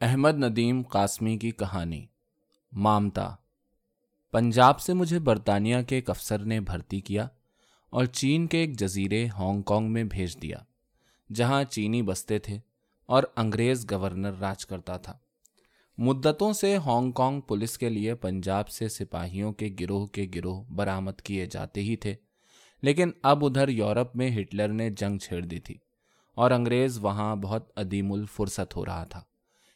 احمد ندیم قاسمی کی کہانی، مامتا۔ پنجاب سے مجھے برطانیہ کے ایک افسر نے بھرتی کیا اور چین کے ایک جزیرے ہانگ کانگ میں بھیج دیا، جہاں چینی بستے تھے اور انگریز گورنر راج کرتا تھا۔ مدتوں سے ہانگ کانگ پولیس کے لیے پنجاب سے سپاہیوں کے گروہ کے گروہ برآمد کیے جاتے ہی تھے، لیکن اب ادھر یورپ میں ہٹلر نے جنگ چھیڑ دی تھی اور انگریز وہاں بہت عدیم الفرصت ہو رہا تھا۔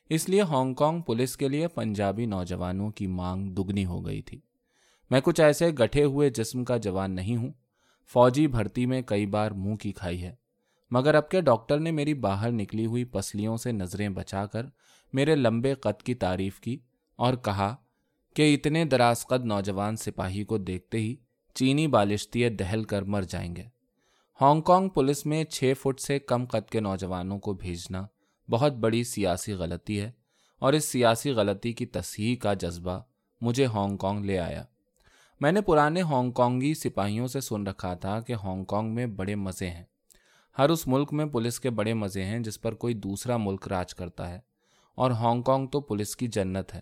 اس لیے ہانگ کانگ پولیس کے لیے پنجابی نوجوانوں کی مانگ دگنی ہو گئی تھی۔ میں کچھ ایسے گٹھے ہوئے جسم کا جوان نہیں ہوں۔ فوجی بھرتی میں کئی بار منہ کی کھائی ہے۔ مگر اب کے ڈاکٹر نے میری باہر نکلی ہوئی پسلیوں سے نظریں بچا کر میرے لمبے قد کی تعریف کی اور کہا کہ اتنے دراز قد نوجوان سپاہی کو دیکھتے ہی چینی بالشتی دہل کر مر جائیں گے۔ ہانگ کانگ پولیس میں چھ فٹ سے کم قد کے نوجوانوں کو بھیجنا بہت بڑی سیاسی غلطی ہے اور اس سیاسی غلطی کی تصحیح کا جذبہ مجھے ہانگ کانگ لے آیا۔ میں نے پرانے ہانگ کانگی سپاہیوں سے سن رکھا تھا کہ ہانگ کانگ میں بڑے مزے ہیں۔ ہر اس ملک میں پولیس کے بڑے مزے ہیں جس پر کوئی دوسرا ملک راج کرتا ہے، اور ہانگ کانگ تو پولیس کی جنت ہے۔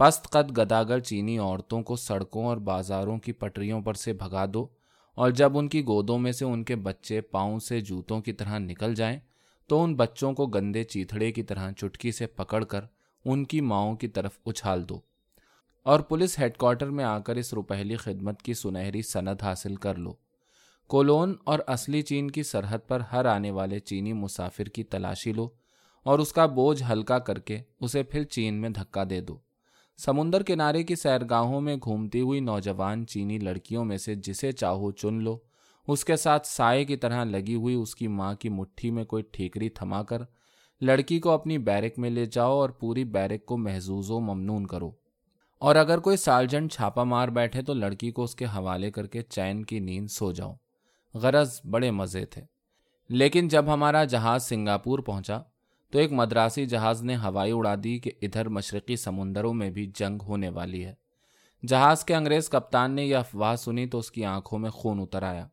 پست قد گداگر چینی عورتوں کو سڑکوں اور بازاروں کی پٹریوں پر سے بھگا دو اور جب ان کی گودوں میں سے ان کے بچے پاؤں سے جوتوں کی طرح نکل جائیں تو ان بچوں کو گندے چیتڑے کی طرح چٹکی سے پکڑ کر ان کی ماؤں کی طرف اچھال دو اور پولیس ہیڈ کوارٹر میں آ کر اس روپہلی خدمت کی سنہری سند حاصل کر لو۔ کولون اور اصلی چین کی سرحد پر ہر آنے والے چینی مسافر کی تلاشی لو اور اس کا بوجھ ہلکا کر کے اسے پھر چین میں دھکا دے دو۔ سمندر کنارے کی سیرگاہوں میں گھومتی ہوئی نوجوان چینی لڑکیوں میں سے جسے چاہو چن لو۔ اس کے ساتھ سائے کی طرح لگی ہوئی اس کی ماں کی مٹھی میں کوئی ٹھیکری تھما کر، لڑکی کو اپنی بیرک میں لے جاؤ اور پوری بیرک کو محظوظ و ممنون کرو۔ اور اگر کوئی سالجنٹ چھاپا مار بیٹھے تو لڑکی کو اس کے حوالے کر کے چین کی نیند سو جاؤ۔ غرض بڑے مزے تھے۔ لیکن جب ہمارا جہاز سنگاپور پہنچا، تو ایک مدراسی جہاز نے ہوائی اڑا دی کہ ادھر مشرقی سمندروں میں بھی جنگ ہونے والی ہے۔ جہاز کے انگریز کپتان نے یہ افواہ سنی تو اس کی آنکھوں میں خون اتر آیا۔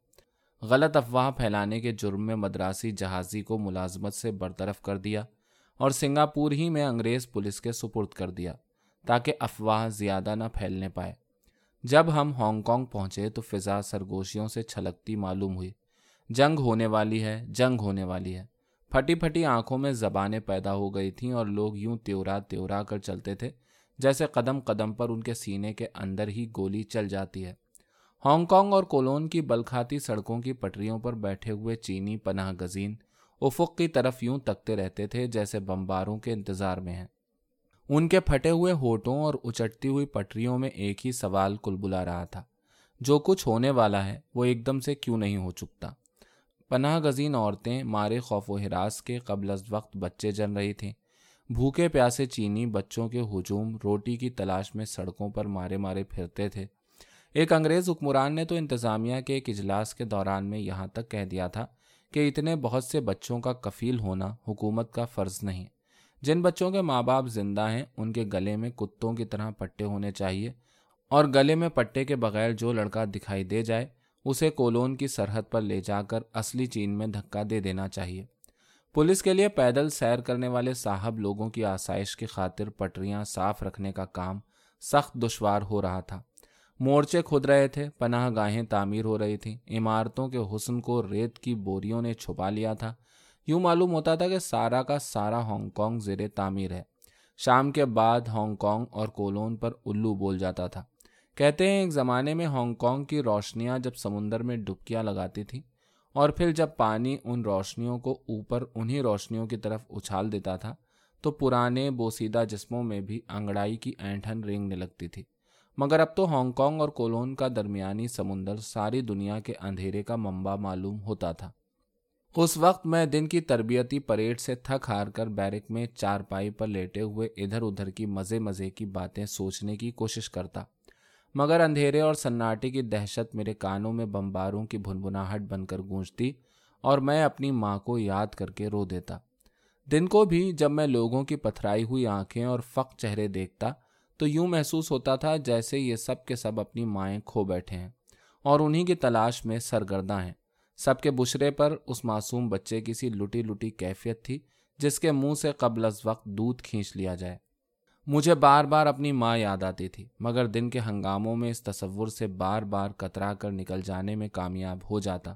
غلط افواہ پھیلانے کے جرم میں مدراسی جہازی کو ملازمت سے برطرف کر دیا اور سنگاپور ہی میں انگریز پولیس کے سپرد کر دیا تاکہ افواہ زیادہ نہ پھیلنے پائے۔ جب ہم ہانگ کانگ پہنچے تو فضا سرگوشیوں سے چھلکتی معلوم ہوئی۔ جنگ ہونے والی ہے، جنگ ہونے والی ہے۔ پھٹی پھٹی آنکھوں میں زبانیں پیدا ہو گئی تھیں اور لوگ یوں تیورا تیورا کر چلتے تھے جیسے قدم قدم پر ان کے سینے کے اندر ہی گولی چل جاتی ہے۔ ہانگ کانگ اور کولون کی بلکھاتی سڑکوں کی پٹریوں پر بیٹھے ہوئے چینی پناہ گزین افق کی طرف یوں تکتے رہتے تھے جیسے بمباروں کے انتظار میں ہیں۔ ان کے پھٹے ہوئے ہوٹوں اور اچٹتی ہوئی پٹریوں میں ایک ہی سوال کل بلا رہا تھا۔ جو کچھ ہونے والا ہے، وہ ایک دم سے کیوں نہیں ہو چکتا؟ پناہ گزین عورتیں مارے خوف و ہراس کے قبل از وقت بچے جن رہی تھیں۔ بھوکے پیاسے چینی بچوں کے ہجوم، روٹی کی تلاش میں سڑکوں پر مارے مارے پھرتے تھے۔ ایک انگریز حکمران نے تو انتظامیہ کے ایک اجلاس کے دوران میں یہاں تک کہہ دیا تھا کہ اتنے بہت سے بچوں کا کفیل ہونا حکومت کا فرض نہیں۔ جن بچوں کے ماں باپ زندہ ہیں، ان کے گلے میں کتوں کی طرح پٹے ہونے چاہیے اور گلے میں پٹے کے بغیر جو لڑکا دکھائی دے جائے، اسے کولون کی سرحد پر لے جا کر اصلی چین میں دھکا دے دینا چاہیے۔ پولیس کے لیے پیدل سیر کرنے والے صاحب لوگوں کی آسائش کی خاطر پٹریاں صاف رکھنے کا کام سخت دشوار ہو رہا تھا۔ مورچے کھد رہے تھے، پناہ گاہیں تعمیر ہو رہی تھیں۔ عمارتوں کے حسن کو ریت کی بوریوں نے چھپا لیا تھا۔ یوں معلوم ہوتا تھا کہ سارا کا سارا ہانگ کانگ زیر تعمیر ہے۔ شام کے بعد ہانگ کانگ اور کولون پر الو بول جاتا تھا۔ کہتے ہیں، ایک زمانے میں ہانگ کانگ کی روشنیاں جب سمندر میں ڈبکیاں لگاتی تھیں اور پھر جب پانی ان روشنیوں کو اوپر انہی روشنیوں کی طرف اچھال دیتا تھا، تو پرانے بوسیدہ جسموں میں بھی انگڑائی کی اینٹھن رینگنے لگتی تھی۔ مگر اب تو ہانگ کانگ اور کولون کا درمیانی سمندر ساری دنیا کے اندھیرے کا منبع معلوم ہوتا تھا۔ اس وقت میں دن کی تربیتی پریڈ سے تھک ہار کر بیرک میں چار پائی پر لیٹے ہوئے ادھر ادھر کی مزے مزے کی باتیں سوچنے کی کوشش کرتا۔ مگر اندھیرے اور سناٹے کی دہشت میرے کانوں میں بمباروں کی بھنبناہٹ بن کر گونجتی اور میں اپنی ماں کو یاد کر کے رو دیتا۔ دن کو بھی جب میں لوگوں کی پتھرائی ہوئی آنکھیں اور فق چہرے دیکھتا تو یوں محسوس ہوتا تھا جیسے یہ سب کے سب اپنی مائیں کھو بیٹھے ہیں اور انہی کی تلاش میں سرگرداں ہیں۔ سب کے بشرے پر اس معصوم بچے کی سی لٹی لٹی کیفیت تھی جس کے منہ سے قبل از وقت دودھ کھینچ لیا جائے۔ مجھے بار بار اپنی ماں یاد آتی تھی، مگر دن کے ہنگاموں میں اس تصور سے بار بار کترا کر نکل جانے میں کامیاب ہو جاتا۔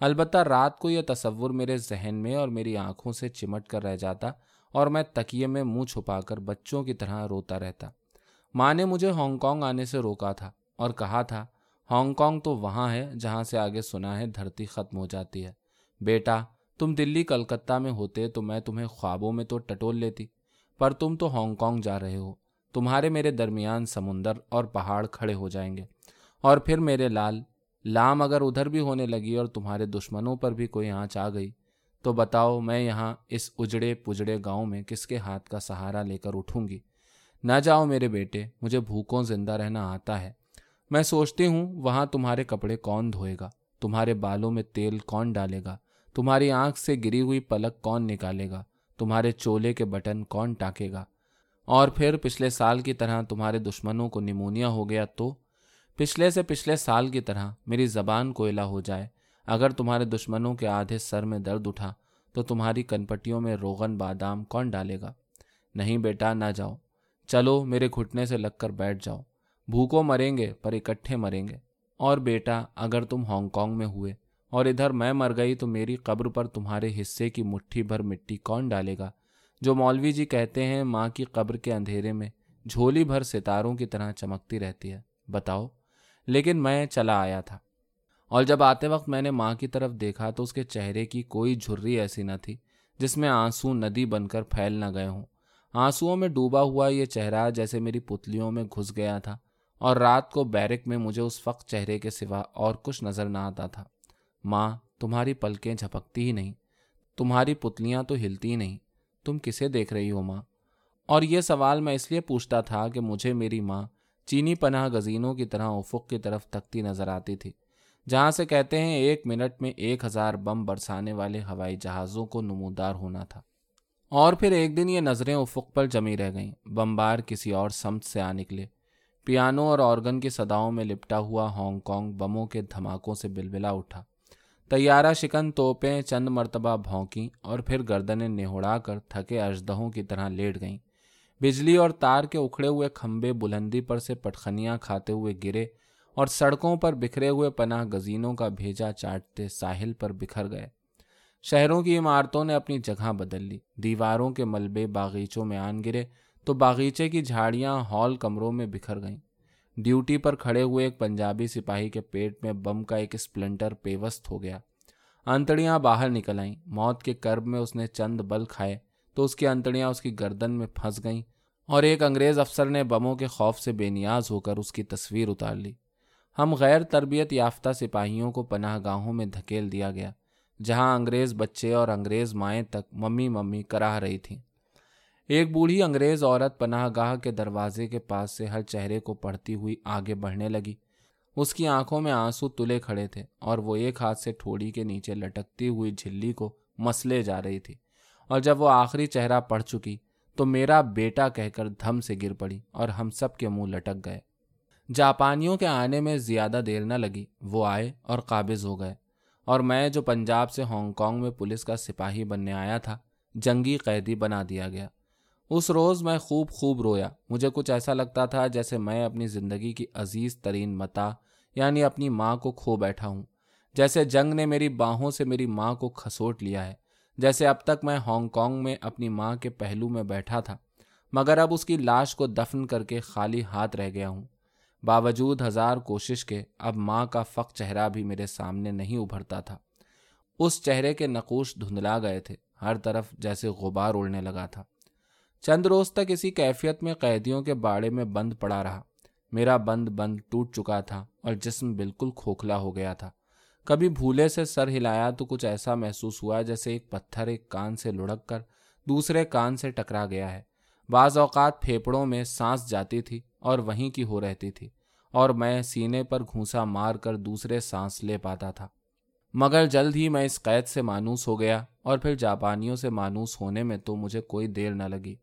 البتہ رات کو یہ تصور میرے ذہن میں اور میری آنکھوں سے چمٹ کر رہ جاتا اور میں تکیے میں منہ چھپا کر بچوں کی طرح روتا رہتا۔ ماں نے مجھے ہانگ کانگ آنے سے روکا تھا اور کہا تھا، ہانگ کانگ تو وہاں ہے جہاں سے آگے سنا ہے دھرتی ختم ہو جاتی ہے۔ بیٹا، تم دلی کلکتہ میں ہوتے تو میں تمہیں خوابوں میں تو ٹٹول لیتی، پر تم تو ہانگ کانگ جا رہے ہو۔ تمہارے میرے درمیان سمندر اور پہاڑ کھڑے ہو جائیں گے۔ اور پھر میرے لال، لام اگر ادھر بھی ہونے لگی اور تمہارے دشمنوں پر بھی کوئی آنچ آ گئی، تو بتاؤ میں یہاں اس اجڑے پجڑے گاؤں میں کس کے ہاتھ کا سہارا لے کر اٹھوں گی؟ نہ جاؤ میرے بیٹے، مجھے بھوکوں زندہ رہنا آتا ہے۔ میں سوچتی ہوں، وہاں تمہارے کپڑے کون دھوئے گا؟ تمہارے بالوں میں تیل کون ڈالے گا؟ تمہاری آنکھ سے گری ہوئی پلک کون نکالے گا؟ تمہارے چولے کے بٹن کون ٹاکے گا؟ اور پھر پچھلے سال کی طرح تمہارے دشمنوں کو نمونیا ہو گیا تو؟ پچھلے سے پچھلے سال کی طرح میری زبان کوئلہ ہو جائے۔ اگر تمہارے دشمنوں کے آدھے سر میں درد اٹھا، تو تمہاری کنپٹیوں میں روغن بادام کون ڈالے گا؟ نہیں بیٹا، نہ جاؤ۔ چلو میرے گھٹنے سے لگ کر بیٹھ جاؤ۔ بھوکوں مریں گے، پر اکٹھے مریں گے۔ اور بیٹا، اگر تم ہانگ کانگ میں ہوئے اور ادھر میں مر گئی تو میری قبر پر تمہارے حصے کی مٹھی بھر مٹی کون ڈالے گا؟ جو مولوی جی کہتے ہیں، ماں کی قبر کے اندھیرے میں جھولی بھر ستاروں کی طرح چمکتی رہتی ہے۔ بتاؤ، لیکن میں چلا آیا تھا۔ اور جب آتے وقت میں نے ماں کی طرف دیکھا تو اس کے چہرے کی کوئی جھرری ایسی نہ تھی جس میں آنسو ندی بن کر پھیل نہ گئے ہوں۔ آنسوؤں میں ڈوبا ہوا یہ چہرہ جیسے میری پتلیوں میں گھس گیا تھا اور رات کو بیرک میں مجھے اس وقت چہرے کے سوا اور کچھ نظر نہ آتا تھا۔ ماں، تمہاری پلکیں جھپکتی ہی نہیں، تمہاری پتلیاں تو ہلتی نہیں۔ تم کسے دیکھ رہی ہو ماں؟ اور یہ سوال میں اس لیے پوچھتا تھا کہ مجھے میری ماں چینی پناہ گزینوں کی طرح افق کی طرف تکتی نظر آتی تھی، جہاں سے کہتے ہیں ایک منٹ میں ایک ہزار بم برسانے والے ہوائی جہازوں کو نمودار ہونا تھا۔ اور پھر ایک دن یہ نظریں افق پر جمی رہ گئیں۔ بمبار کسی اور سمت سے آ نکلے۔ پیانو اور آرگن کی صداؤں میں لپٹا ہوا ہانگ کانگ بموں کے دھماکوں سے بلبلا اٹھا۔ طیارہ شکن توپیں چند مرتبہ بھونکیں اور پھر گردنیں نہوڑا کر تھکے اجدہوں کی طرح لیٹ گئیں۔ بجلی اور تار کے اکھڑے ہوئے کھمبے بلندی پر سے پٹخنیاں کھاتے ہوئے گرے اور سڑکوں پر بکھرے ہوئے پناہ گزینوں کا بھیجا چاٹتے ساحل پر بکھر گئے۔ شہروں کی عمارتوں نے اپنی جگہ بدل لی۔ دیواروں کے ملبے باغیچوں میں آن گرے تو باغیچے کی جھاڑیاں ہال کمروں میں بکھر گئیں۔ ڈیوٹی پر کھڑے ہوئے ایک پنجابی سپاہی کے پیٹ میں بم کا ایک اسپلنٹر پیوست ہو گیا۔ انتڑیاں باہر نکل آئیں۔ موت کے کرب میں اس نے چند بل کھائے تو اس کی انتڑیاں اس کی گردن میں پھنس گئیں اور ایک انگریز افسر نے بموں کے خوف سے بے نیاز ہو کر اس کی تصویر اتار لی۔ ہم غیر تربیت یافتہ سپاہیوں کو پناہ گاہوں میں دھکیل دیا گیا۔ جہاں انگریز بچے اور انگریز مائیں تک ممی ممی کراہ رہی تھیں۔ ایک بوڑھی انگریز عورت پناہ گاہ کے دروازے کے پاس سے ہر چہرے کو پڑھتی ہوئی آگے بڑھنے لگی۔ اس کی آنکھوں میں آنسو تلے کھڑے تھے اور وہ ایک ہاتھ سے ٹھوڑی کے نیچے لٹکتی ہوئی جھلی کو مسلے جا رہی تھی۔ اور جب وہ آخری چہرہ پڑھ چکی تو میرا بیٹا کہہ کر دھم سے گر پڑی اور ہم سب کے منہ لٹک گئے۔ جاپانیوں کے آنے میں زیادہ دیر نہ لگی۔ وہ آئے اور قابض ہو گئے۔ اور میں جو پنجاب سے ہانگ کانگ میں پولیس کا سپاہی بننے آیا تھا، جنگی قیدی بنا دیا گیا۔ اس روز میں خوب خوب رویا۔ مجھے کچھ ایسا لگتا تھا جیسے میں اپنی زندگی کی عزیز ترین متا یعنی اپنی ماں کو کھو بیٹھا ہوں۔ جیسے جنگ نے میری باہوں سے میری ماں کو کھسوٹ لیا ہے، جیسے اب تک میں ہانگ کانگ میں اپنی ماں کے پہلو میں بیٹھا تھا، مگر اب اس کی لاش کو دفن کر کے خالی ہاتھ رہ گیا ہوں۔ باوجود ہزار کوشش کے اب ماں کا فق چہرہ بھی میرے سامنے نہیں ابھرتا تھا۔ اس چہرے کے نقوش دھندلا گئے تھے، ہر طرف جیسے غبار اڑنے لگا تھا۔ چند روز تک اسی کیفیت میں قیدیوں کے باڑے میں بند پڑا رہا۔ میرا بند بند ٹوٹ چکا تھا اور جسم بالکل کھوکھلا ہو گیا تھا۔ کبھی بھولے سے سر ہلایا تو کچھ ایسا محسوس ہوا جیسے ایک پتھر ایک کان سے لڑک کر دوسرے کان سے ٹکرا گیا ہے۔ بعض اوقات پھیپڑوں میں سانس جاتی تھی اور وہیں کی ہو رہتی تھی اور میں سینے پر گھونسا مار کر دوسرے سانس لے پاتا تھا۔ مگر جلد ہی میں اس قید سے مانوس ہو گیا اور پھر جاپانیوں سے مانوس ہونے میں تو مجھے کوئی دیر نہ لگی۔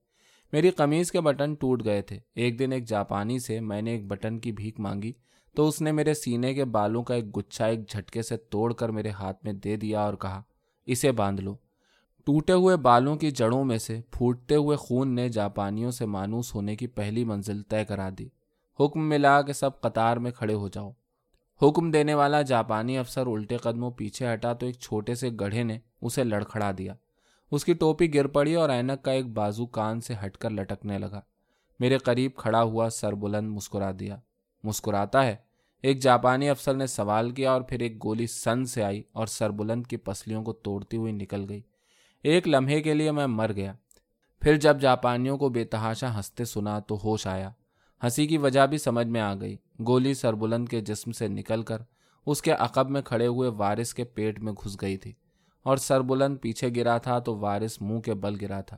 میری قمیض کے بٹن ٹوٹ گئے تھے۔ ایک دن ایک جاپانی سے میں نے ایک بٹن کی بھیک مانگی تو اس نے میرے سینے کے بالوں کا ایک گچھا ایک جھٹکے سے توڑ کر میرے ہاتھ میں دے دیا اور کہا، اسے باندھ لو۔ ٹوٹے ہوئے بالوں کی جڑوں میں سے پھوٹتے ہوئے خون نے جاپانیوں سے مانوس ہونے کی پہلی منزل طے کرا دی۔ حکم ملا کہ سب قطار میں کھڑے ہو جاؤ۔ حکم دینے والا جاپانی افسر الٹے قدموں پیچھے ہٹا تو ایک چھوٹے سے گڑھے نے اسے لڑکھڑا دیا۔ اس کی ٹوپی گر پڑی اور اینک کا ایک بازو کان سے ہٹ کر لٹکنے لگا۔ میرے قریب کھڑا ہوا سر بلند مسکرا دیا۔ مسکراتا ہے۔ ایک جاپانی افسر نے سوال کیا اور پھر ایک گولی سن سے آئی اور سر بلند کی پسلیوں کو توڑتی ہوئی نکل گئی۔ ایک لمحے کے لیے میں مر گیا۔ پھر جب جاپانیوں کو بے تحاشا ہنستے سنا تو ہوش آیا۔ ہنسی کی وجہ بھی سمجھ میں آ گئی۔ گولی سربلند کے جسم سے نکل کر اس کے عقب میں کھڑے ہوئے وارث کے پیٹ میں گھس گئی تھی۔ اور سربلند پیچھے گرا تھا تو وارث منہ کے بل گرا تھا۔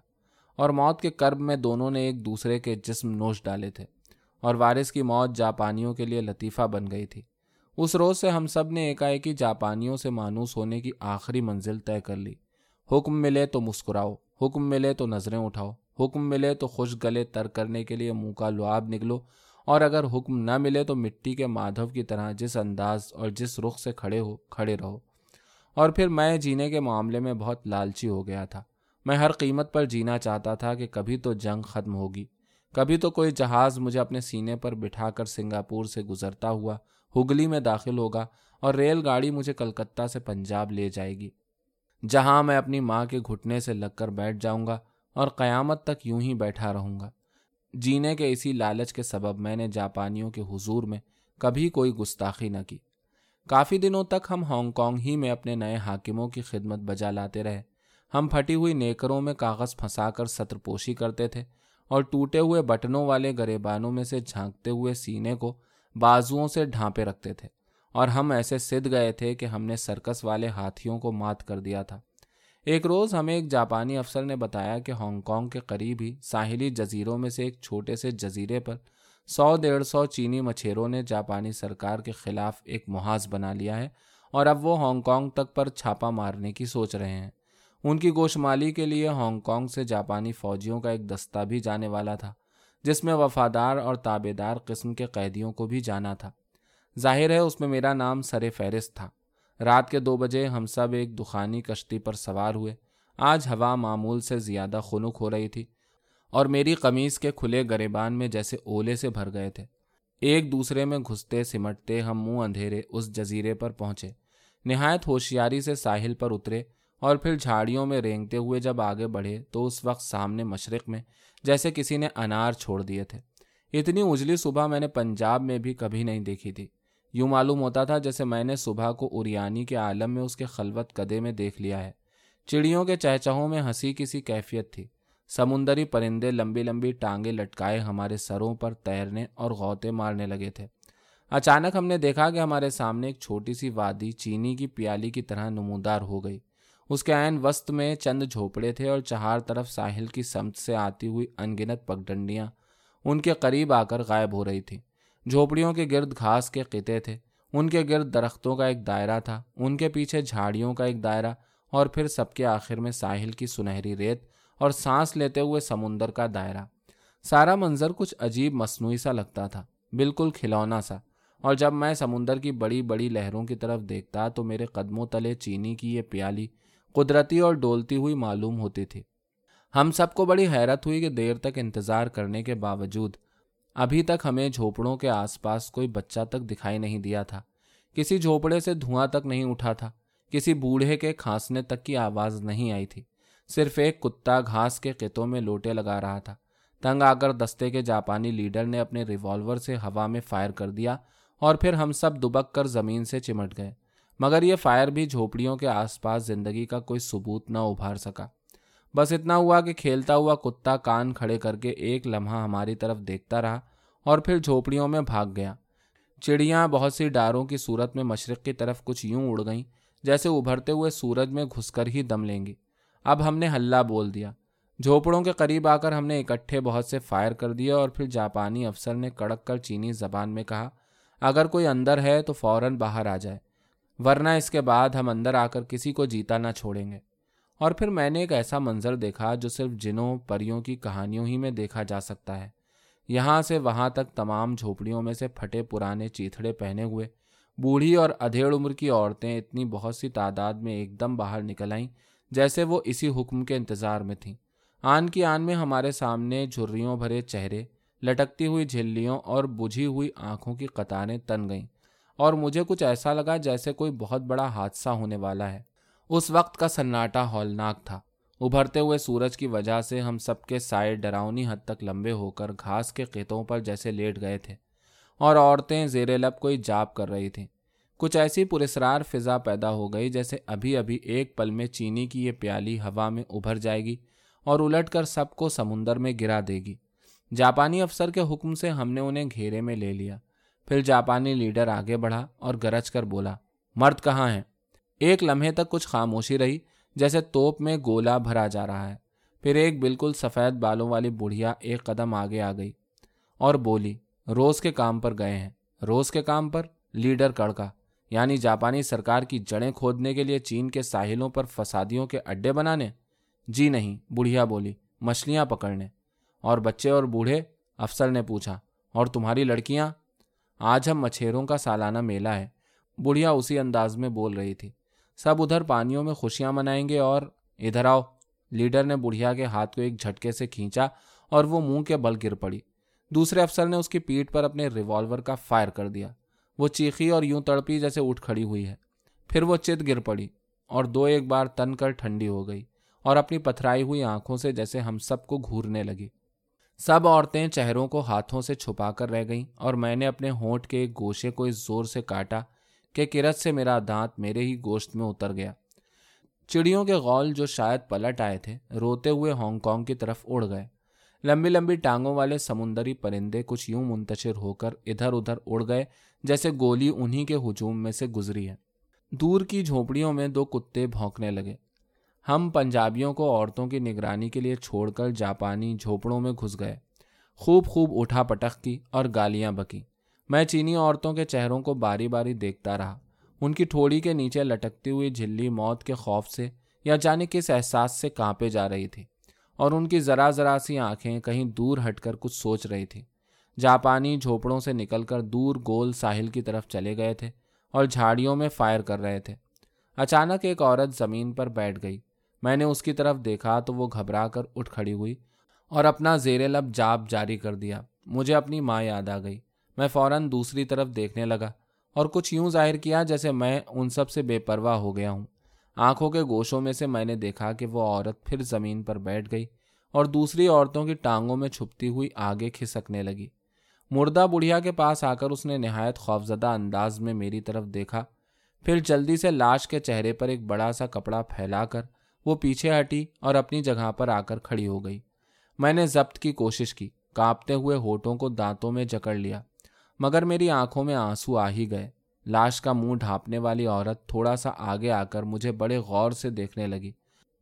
اور موت کے کرب میں دونوں نے ایک دوسرے کے جسم نوش ڈالے تھے۔ اور وارث کی موت جاپانیوں کے لیے لطیفہ بن گئی تھی۔ اس روز سے ہم سب نے ایک جاپانیوں سے مانوس ہونے کی آخری منزل طے کر لی۔ حکم ملے تو مسکراؤ، حکم ملے تو نظریں اٹھاؤ، حکم ملے تو خوش گلے تر کرنے کے لیے منہ کا لعاب نکلو۔ اور اگر حکم نہ ملے تو مٹی کے مادھو کی طرح جس انداز اور جس رخ سے کھڑے ہو، کھڑے رہو۔ اور پھر میں جینے کے معاملے میں بہت لالچی ہو گیا تھا۔ میں ہر قیمت پر جینا چاہتا تھا کہ کبھی تو جنگ ختم ہوگی۔ کبھی تو کوئی جہاز مجھے اپنے سینے پر بٹھا کر سنگاپور سے گزرتا ہوا، ہگلی میں داخل ہوگا اور ریل گاڑی مجھے کلکتہ سے پنجاب لے جائے گی۔ جہاں میں اپنی ماں کے گھٹنے سے لگ کر بیٹھ جاؤں گا اور قیامت تک یوں ہی بیٹھا رہوں گا۔ جینے کے اسی لالچ کے سبب میں نے جاپانیوں کے حضور میں کبھی کوئی گستاخی نہ کی۔ کافی دنوں تک ہم ہانگ کانگ ہی میں اپنے نئے حاکموں کی خدمت بجا لاتے رہے۔ ہم پھٹی ہوئی نیکروں میں کاغذ پھنسا کر ستر پوشی کرتے تھے اور ٹوٹے ہوئے بٹنوں والے گریبانوں میں سے جھانکتے ہوئے سینے کو بازوؤں سے ڈھانپے رکھتے تھے۔ اور ہم ایسے سدھ گئے تھے کہ ہم نے سرکس والے ہاتھیوں کو مات کر دیا تھا۔ ایک روز ہمیں ایک جاپانی افسر نے بتایا کہ ہانگ کانگ کے قریب ہی ساحلی جزیروں میں سے ایک چھوٹے سے جزیرے پر سو ڈیڑھ سو چینی مچھیروں نے جاپانی سرکار کے خلاف ایک محاذ بنا لیا ہے اور اب وہ ہانگ کانگ تک پر چھاپا مارنے کی سوچ رہے ہیں۔ ان کی گوشمالی کے لیے ہانگ کانگ سے جاپانی فوجیوں کا ایک دستہ بھی جانے والا تھا، جس میں وفادار اور تابے دار قسم کے قیدیوں کو بھی جانا تھا۔ ظاہر ہے اس میں میرا نام سر فہرست تھا۔ رات کے دو بجے ہم سب ایک دخانی کشتی پر سوار ہوئے۔ آج ہوا معمول سے زیادہ خنک ہو رہی تھی اور میری قمیض کے کھلے گریبان میں جیسے اولے سے بھر گئے تھے۔ ایک دوسرے میں گھستے سمٹتے ہم منہ اندھیرے اس جزیرے پر پہنچے۔ نہایت ہوشیاری سے ساحل پر اترے اور پھر جھاڑیوں میں رینگتے ہوئے جب آگے بڑھے تو اس وقت سامنے مشرق میں جیسے کسی نے انار چھوڑ دیے تھے۔ اتنی اجلی صبح میں نے پنجاب میں بھی کبھی نہیں دیکھی تھی۔ یوں معلوم ہوتا تھا جیسے میں نے صبح کو اریانی کے عالم میں اس کے خلوت قدے میں دیکھ لیا ہے۔ چڑیوں کے چہچہوں میں ہنسی کسی کیفیت تھی۔ سمندری پرندے لمبی لمبی ٹانگیں لٹکائے ہمارے سروں پر تیرنے اور غوطے مارنے لگے تھے۔ اچانک ہم نے دیکھا کہ ہمارے سامنے ایک چھوٹی سی وادی چینی کی پیالی کی طرح نمودار ہو گئی۔ اس کے عین وسط میں چند جھوپڑے تھے اور چہار طرف ساحل کی سمت سے آتی ہوئی انگنت پگڈنڈیاں ان کے قریب آ کر غائب ہو رہی تھیں۔ جھوپڑیوں کے گرد گھاس کے قطے تھے۔ ان کے گرد درختوں کا ایک دائرہ تھا، ان کے پیچھے جھاڑیوں کا ایک دائرہ، اور پھر سب کے آخر میں ساحل کی سنہری ریت اور سانس لیتے ہوئے سمندر کا دائرہ۔ سارا منظر کچھ عجیب مصنوعی سا لگتا تھا، بالکل کھلونا سا۔ اور جب میں سمندر کی بڑی بڑی لہروں کی طرف دیکھتا تو میرے قدموں تلے چینی کی یہ پیالی، قدرتی اور ڈولتی ہوئی معلوم ہوتی تھی۔ ہم سب کو بڑی حیرت ہوئی کہ دیر تک انتظار کرنے کے باوجود ابھی تک ہمیں جھوپڑوں کے آس پاس کوئی بچہ تک دکھائی نہیں دیا تھا۔ کسی جھوپڑے سے دھواں تک نہیں اٹھا تھا۔ کسی بوڑھے کے کھانسنے تک کی آواز نہیں آئی تھی۔ صرف ایک کتا گھاس کے قطوں میں لوٹے لگا رہا تھا۔ تنگ آ کر دستے کے جاپانی لیڈر نے اپنے ریوالور سے ہوا میں فائر کر دیا اور پھر ہم سب دبک کر زمین سے چمٹ گئے۔ مگر یہ فائر بھی جھوپڑیوں کے آس پاس زندگی کا کوئی ثبوت نہ ابھار سکا۔ بس اتنا ہوا کہ کھیلتا ہوا کتا کان کھڑے کر کے ایک لمحہ ہماری طرف دیکھتا رہا اور پھر جھوپڑیوں میں بھاگ گیا۔ چڑیاں بہت سی ڈاروں کی صورت میں مشرق کی طرف کچھ یوں اڑ گئیں جیسے ابھرتے ہوئے سورج میں گھس کر ہی دم لیں گی اب ہم نے ہلہ بول دیا۔ جھوپڑوں کے قریب آ کر ہم نے اکٹھے بہت سے فائر کر دیا اور پھر جاپانی افسر نے کڑک کر چینی زبان میں کہا، اگر کوئی اندر ہے تو فوراً باہر آ جائے، ورنہ اس کے بعد ہم اندر آ کر کسی کو جیتا نہ چھوڑیں گے۔ اور پھر میں نے ایک ایسا منظر دیکھا جو صرف جنوں، پریوں کی کہانیوں ہی میں دیکھا جا سکتا ہے۔ یہاں سے وہاں تک تمام جھوپڑیوں میں سے پھٹے پرانے چیتھڑے پہنے ہوئے، بوڑھی اور ادھیڑ عمر کی عورتیں اتنی بہت سی تعداد میں ایک دم باہر نکل آئیں جیسے وہ اسی حکم کے انتظار میں تھیں۔ آن کی آن میں ہمارے سامنے جھریوں بھرے چہرے، لٹکتی ہوئی جھلیوں اور بجھی ہوئی آنکھوں کی قطاریں تن گئیں اور مجھے کچھ ایسا لگا جیسے کوئی بہت بڑا حادثہ ہونے والا ہے۔ اس وقت کا سناٹا ہولناک تھا۔ ابھرتے ہوئے سورج کی وجہ سے ہم سب کے سائے ڈراؤنی حد تک لمبے ہو کر گھاس کے قطوں پر جیسے لیٹ گئے تھے۔ اور عورتیں زیر لب کوئی جاپ کر رہی تھیں۔ کچھ ایسی پرسرار فضا پیدا ہو گئی جیسے ابھی ابھی ایک پل میں چینی کی یہ پیالی ہوا میں ابھر جائے گی اور الٹ کر سب کو سمندر میں گرا دے گی۔ جاپانی افسر کے حکم سے ہم نے انہیں گھیرے میں لے لیا۔ پھر جاپانی لیڈر آگے بڑھا اور گرج کر بولا، مرد کہاں ہیں؟ ایک لمحے تک کچھ خاموشی رہی، جیسے توپ میں گولا بھرا جا رہا ہے۔ پھر ایک بالکل سفید بالوں والی بڑھیا ایک قدم آگے آ گئی اور بولی، روز کے کام پر گئے ہیں۔ روز کے کام پر؟ لیڈر کڑکا یعنی جاپانی سرکار کی جڑیں کھودنے کے لیے چین کے ساحلوں پر فسادیوں کے اڈے بنانے؟ جی نہیں، بڑھیا بولی، مچھلیاں پکڑنے۔ اور بچے اور بوڑھے؟ افسر نے پوچھا، اور تمہاری لڑکیاں؟ آج ہم مچھیروں کا سالانہ میلہ ہے۔ بڑھیا اسی انداز میں بول رہی تھی۔ سب ادھر پانیوں میں خوشیاں منائیں گے اور ادھر آؤ۔ لیڈر نے بڑھیا کے ہاتھ کو ایک جھٹکے سے کھینچا اور وہ منہ کے بل گر پڑی۔ دوسرے افسر نے اس کی پیٹ پر اپنے ریوالور کا فائر کر دیا۔ وہ چیخی اور یوں تڑپی جیسے اٹھ کھڑی ہوئی ہے۔ پھر وہ چت گر پڑی اور دو ایک بار تن کر ٹھنڈی ہو گئی اور اپنی پتھرائی ہوئی آنکھوں سے جیسے ہم سب کو گھورنے لگی سب عورتیں چہروں کو ہاتھوں سے چھپا کر رہ گئیں اور میں نے اپنے ہونٹ کے ایک گوشے کو اس زور سے کاٹا کہ کرت سے میرا دانت میرے ہی گوشت میں اتر گیا۔ چڑیوں کے غول جو شاید پلٹ آئے تھے، روتے ہوئے ہانگ کانگ کی طرف اڑ گئے۔ لمبی لمبی ٹانگوں والے سمندری پرندے کچھ یوں منتشر ہو کر ادھر ادھر اڑ گئے، جیسے گولی انہی کے ہجوم میں سے گزری ہے۔ دور کی جھونپڑیوں میں دو کتے بھونکنے لگے۔ ہم پنجابیوں کو عورتوں کی نگرانی کے لیے چھوڑ کر جاپانی جھوپڑوں میں گھس گئے۔ خوب خوب اٹھا پٹک کی اور گالیاں بکی میں چینی عورتوں کے چہروں کو باری باری دیکھتا رہا۔ ان کی ٹھوڑی کے نیچے لٹکتی ہوئی جھلی موت کے خوف سے یا جانے کس احساس سے کانپے جا رہی تھی اور ان کی ذرا ذرا سی آنکھیں کہیں دور ہٹ کر کچھ سوچ رہی تھی۔ جاپانی جھوپڑوں سے نکل کر دور گول ساحل کی طرف چلے گئے تھے اور جھاڑیوں میں فائر کر رہے تھے۔ اچانک ایک عورت زمین پر بیٹھ گئی۔ میں نے اس کی طرف دیکھا تو وہ گھبرا کر اٹھ کھڑی ہوئی اور اپنا زیر لب جاپ جاری کر دیا۔ مجھے اپنی ماں یاد آ گئی۔ میں فوراً دوسری طرف دیکھنے لگا اور کچھ یوں ظاہر کیا جیسے میں ان سب سے بے پرواہ ہو گیا ہوں۔ آنکھوں کے گوشوں میں سے میں نے دیکھا کہ وہ عورت پھر زمین پر بیٹھ گئی اور دوسری عورتوں کی ٹانگوں میں چھپتی ہوئی آگے کھسکنے لگی۔ مردہ بڑھیا کے پاس آ کر اس نے نہایت خوفزدہ انداز میں میری طرف دیکھا۔ پھر جلدی سے لاش کے چہرے پر ایک بڑا سا کپڑا پھیلا کر وہ پیچھے ہٹی اور اپنی جگہ پر آ کر کھڑی ہو گئی۔ میں نے ضبط کی کوشش کی، کانپتے ہوئے ہوٹوں کو دانتوں میں جکڑ لیا۔ مگر میری آنکھوں میں آنسو آ ہی گئے۔ لاش کا منہ ڈھانپنے والی عورت تھوڑا سا آگے آ کر مجھے بڑے غور سے دیکھنے لگی۔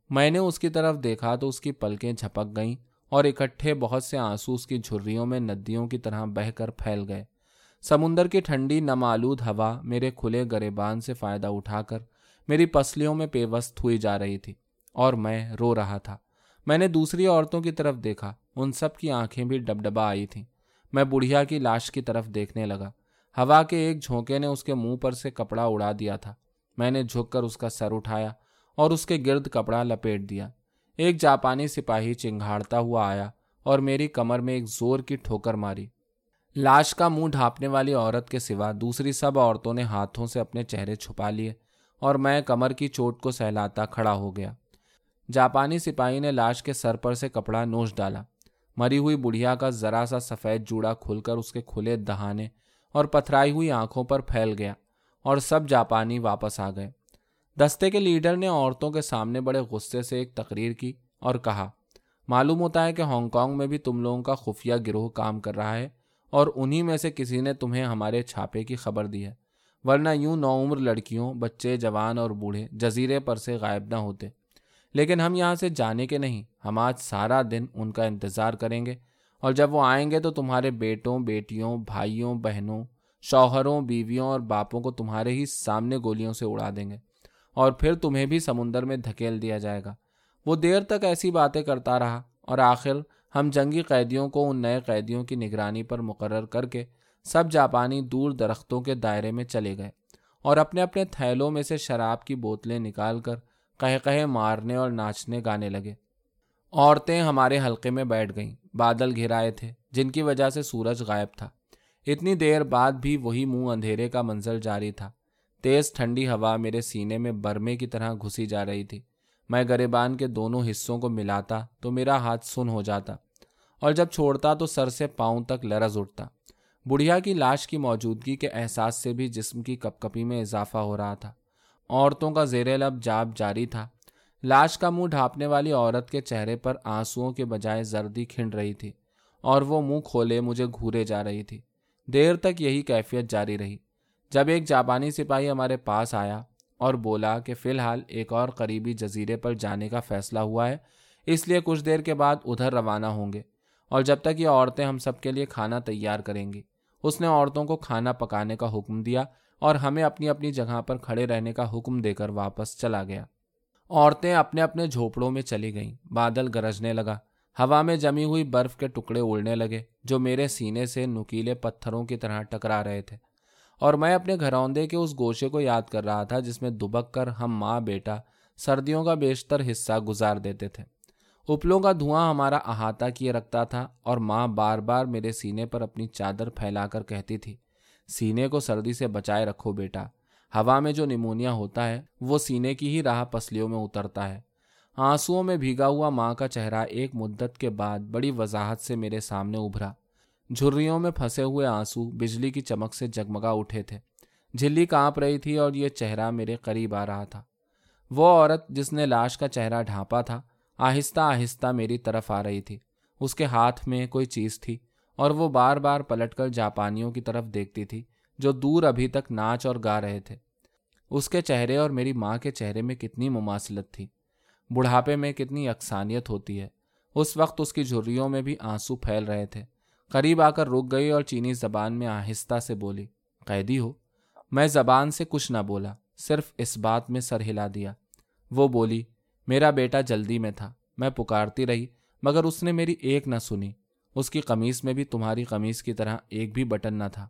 میں نے اس کی طرف دیکھا تو اس کی پلکیں جھپک گئیں اور اکٹھے بہت سے آنسو اس کی جھریوں میں ندیوں کی طرح بہ کر پھیل گئے۔ سمندر کی ٹھنڈی نمالود ہوا میرے کھلے گریبان سے فائدہ اٹھا کر میری پسلیوں میں پیوست ہوئی جا رہی تھی اور میں رو رہا تھا۔ میں نے دوسری عورتوں کی طرف دیکھا۔ ان سب کی آنکھیں بھی ڈب ڈبا آئی تھیں۔ میں بڑھیا کی لاش کی طرف دیکھنے لگا۔ ہوا کے ایک جھونکے نے اس کے منہ پر سے کپڑا اڑا دیا تھا۔ میں نے جھک کر اس کا سر اٹھایا اور اس کے گرد کپڑا لپیٹ دیا۔ ایک جاپانی سپاہی چنگھاڑتا ہوا آیا اور میری کمر میں ایک زور کی ٹھوکر ماری۔ لاش کا منہ ڈھانپنے والی عورت کے سوا دوسری سب عورتوں نے ہاتھوں سے اپنے چہرے چھپا لیے اور میں کمر کی چوٹ کو سہلاتا کھڑا ہو گیا۔ جاپانی سپاہی نے لاش کے سر پر سے کپڑا نوش ڈالا۔ مری ہوئی بڑھیا کا ذرا سا سفید جوڑا کھل کر اس کے کھلے دہانے اور پتھرائی ہوئی آنکھوں پر پھیل گیا اور سب جاپانی واپس آ گئے۔ دستے کے لیڈر نے عورتوں کے سامنے بڑے غصے سے ایک تقریر کی اور کہا، معلوم ہوتا ہے کہ ہانگ کانگ میں بھی تم لوگوں کا خفیہ گروہ کام کر رہا ہے اور انہی میں سے کسی نے تمہیں ہمارے چھاپے کی خبر دی ہے۔ ورنہ یوں نو عمر لڑکیوں، بچے، جوان اور بوڑھے جزیرے پر سے غائب نہ ہوتے۔ لیکن ہم یہاں سے جانے کے نہیں، ہم آج سارا دن ان کا انتظار کریں گے۔ اور جب وہ آئیں گے تو تمہارے بیٹوں، بیٹیوں، بھائیوں، بہنوں، شوہروں، بیویوں اور باپوں کو تمہارے ہی سامنے گولیوں سے اڑا دیں گے۔ اور پھر تمہیں بھی سمندر میں دھکیل دیا جائے گا۔ وہ دیر تک ایسی باتیں کرتا رہا اور آخر ہم جنگی قیدیوں کو ان نئے قیدیوں کی نگرانی پر مقرر کر کے سب جاپانی دور درختوں کے دائرے میں چلے گئے اور اپنے اپنے تھیلوں میں سے شراب کی بوتلیں نکال کر کہے کہے مارنے اور ناچنے گانے لگے۔ عورتیں ہمارے حلقے میں بیٹھ گئیں، بادل گھرائے تھے، جن کی وجہ سے سورج غائب تھا۔ اتنی دیر بعد بھی وہی منہ اندھیرے کا منظر جاری تھا۔ تیز ٹھنڈی ہوا میرے سینے میں برمے کی طرح گھسی جا رہی تھی۔ میں گریبان کے دونوں حصوں کو ملاتا تو میرا ہاتھ سن ہو جاتا، اور جب چھوڑتا تو سر سے پاؤں تک لرز اٹھتا۔ بڑھیا کی لاش کی موجودگی کے احساس سے بھی جسم کی کپ کپی میں اضافہ ہو رہا تھا۔ عورتوں کا زیر لب جاب جاری تھا۔ لاش کا منہ ڈھانپنے والی عورت کے چہرے پر آنسوؤں کے بجائے زردی کھنڈ رہی تھی اور وہ منہ کھولے مجھے گھورے جا رہی تھی۔ دیر تک یہی کیفیت جاری رہی۔ جب ایک جاپانی سپاہی ہمارے پاس آیا اور بولا کہ فی الحال ایک اور قریبی جزیرے پر جانے کا فیصلہ ہوا ہے، اس لیے کچھ دیر کے بعد ادھر روانہ ہوں گے اور جب تک یہ عورتیں ہم سب کے لیے کھانا تیار کریں گی۔ اس نے عورتوں کو کھانا پکانے کا حکم دیا اور ہمیں اپنی اپنی جگہ پر کھڑے رہنے کا حکم دے کر واپس چلا گیا۔ عورتیں اپنے اپنے جھوپڑوں میں چلی گئیں۔ بادل گرجنے لگا۔ ہوا میں جمی ہوئی برف کے ٹکڑے اڑنے لگے، جو میرے سینے سے نکیلے پتھروں کی طرح ٹکرا رہے تھے۔ اور میں اپنے گھروندے کے اس گوشے کو یاد کر رہا تھا، جس میں دبک کر ہم ماں، بیٹا، سردیوں کا بیشتر حصہ گزار دیتے تھے۔ اپلوں کا دھواں ہمارا احاطہ کیے رکھتا تھا اور ماں بار بار میرے سینے پر اپنی چادر پھیلا کر کہتی تھی سینے کو سردی سے بچائے رکھو بیٹا۔ ہوا میں جو نمونیا ہوتا ہے، وہ سینے کی ہی راہ پسلیوں میں اترتا ہے۔ آنسوؤں میں بھیگا ہوا ماں کا چہرہ ایک مدت کے بعد بڑی وضاحت سے میرے سامنے ابھرا۔ جھریوں میں پھنسے ہوئے آنسو بجلی کی چمک سے جگمگا اٹھے تھے۔ جھلی کانپ رہی تھی اور یہ چہرہ میرے قریب آ رہا تھا۔ وہ عورت جس نے لاش کا چہرہ ڈھانپا تھا، آہستہ آہستہ میری طرف آ رہی تھی۔ اس کے ہاتھ میں کوئی چیز تھی۔ اور وہ بار بار پلٹ کر جاپانیوں کی طرف دیکھتی تھی، جو دور ابھی تک ناچ اور گا رہے تھے۔ اس کے چہرے اور میری ماں کے چہرے میں کتنی مماثلت تھی۔ بڑھاپے میں کتنی اکسانیت ہوتی ہے۔ اس وقت اس کی جھریوں میں بھی آنسو پھیل رہے تھے۔ قریب آ کر رک گئی اور چینی زبان میں آہستہ سے بولی، قیدی ہو۔ میں زبان سے کچھ نہ بولا، صرف اس بات میں سر ہلا دیا۔ وہ بولی، میرا بیٹا جلدی میں تھا، میں پکارتی رہی، مگر اس نے میری ایک نہ سنی۔ اس کی قمیص میں بھی تمہاری قمیص کی طرح ایک بھی بٹن نہ تھا۔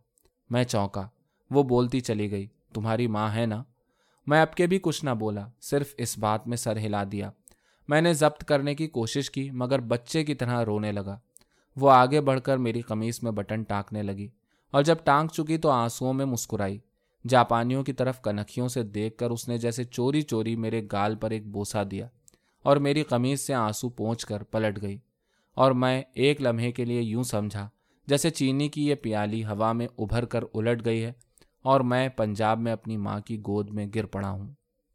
میں چونکا، وہ بولتی چلی گئی، تمہاری ماں ہے نا؟ میں اب کے بھی کچھ نہ بولا، صرف اس بات میں سر ہلا دیا۔ میں نے ضبط کرنے کی کوشش کی، مگر بچے کی طرح رونے لگا۔ وہ آگے بڑھ کر میری قمیص میں بٹن ٹانکنے لگی، اور جب ٹانک چکی تو آنسوؤں میں مسکرائی۔ جاپانیوں کی طرف کنکھیوں سے دیکھ کر اس نے جیسے چوری چوری میرے گال پر ایک بوسا دیا، اور میری قمیض سے آنسو پہنچ کر پلٹ گئی۔ اور میں ایک لمحے کے لیے یوں سمجھا، جیسے چینی کی یہ پیالی ہوا میں ابھر کر الٹ گئی ہے اور میں پنجاب میں اپنی ماں کی گود میں گر پڑا ہوں۔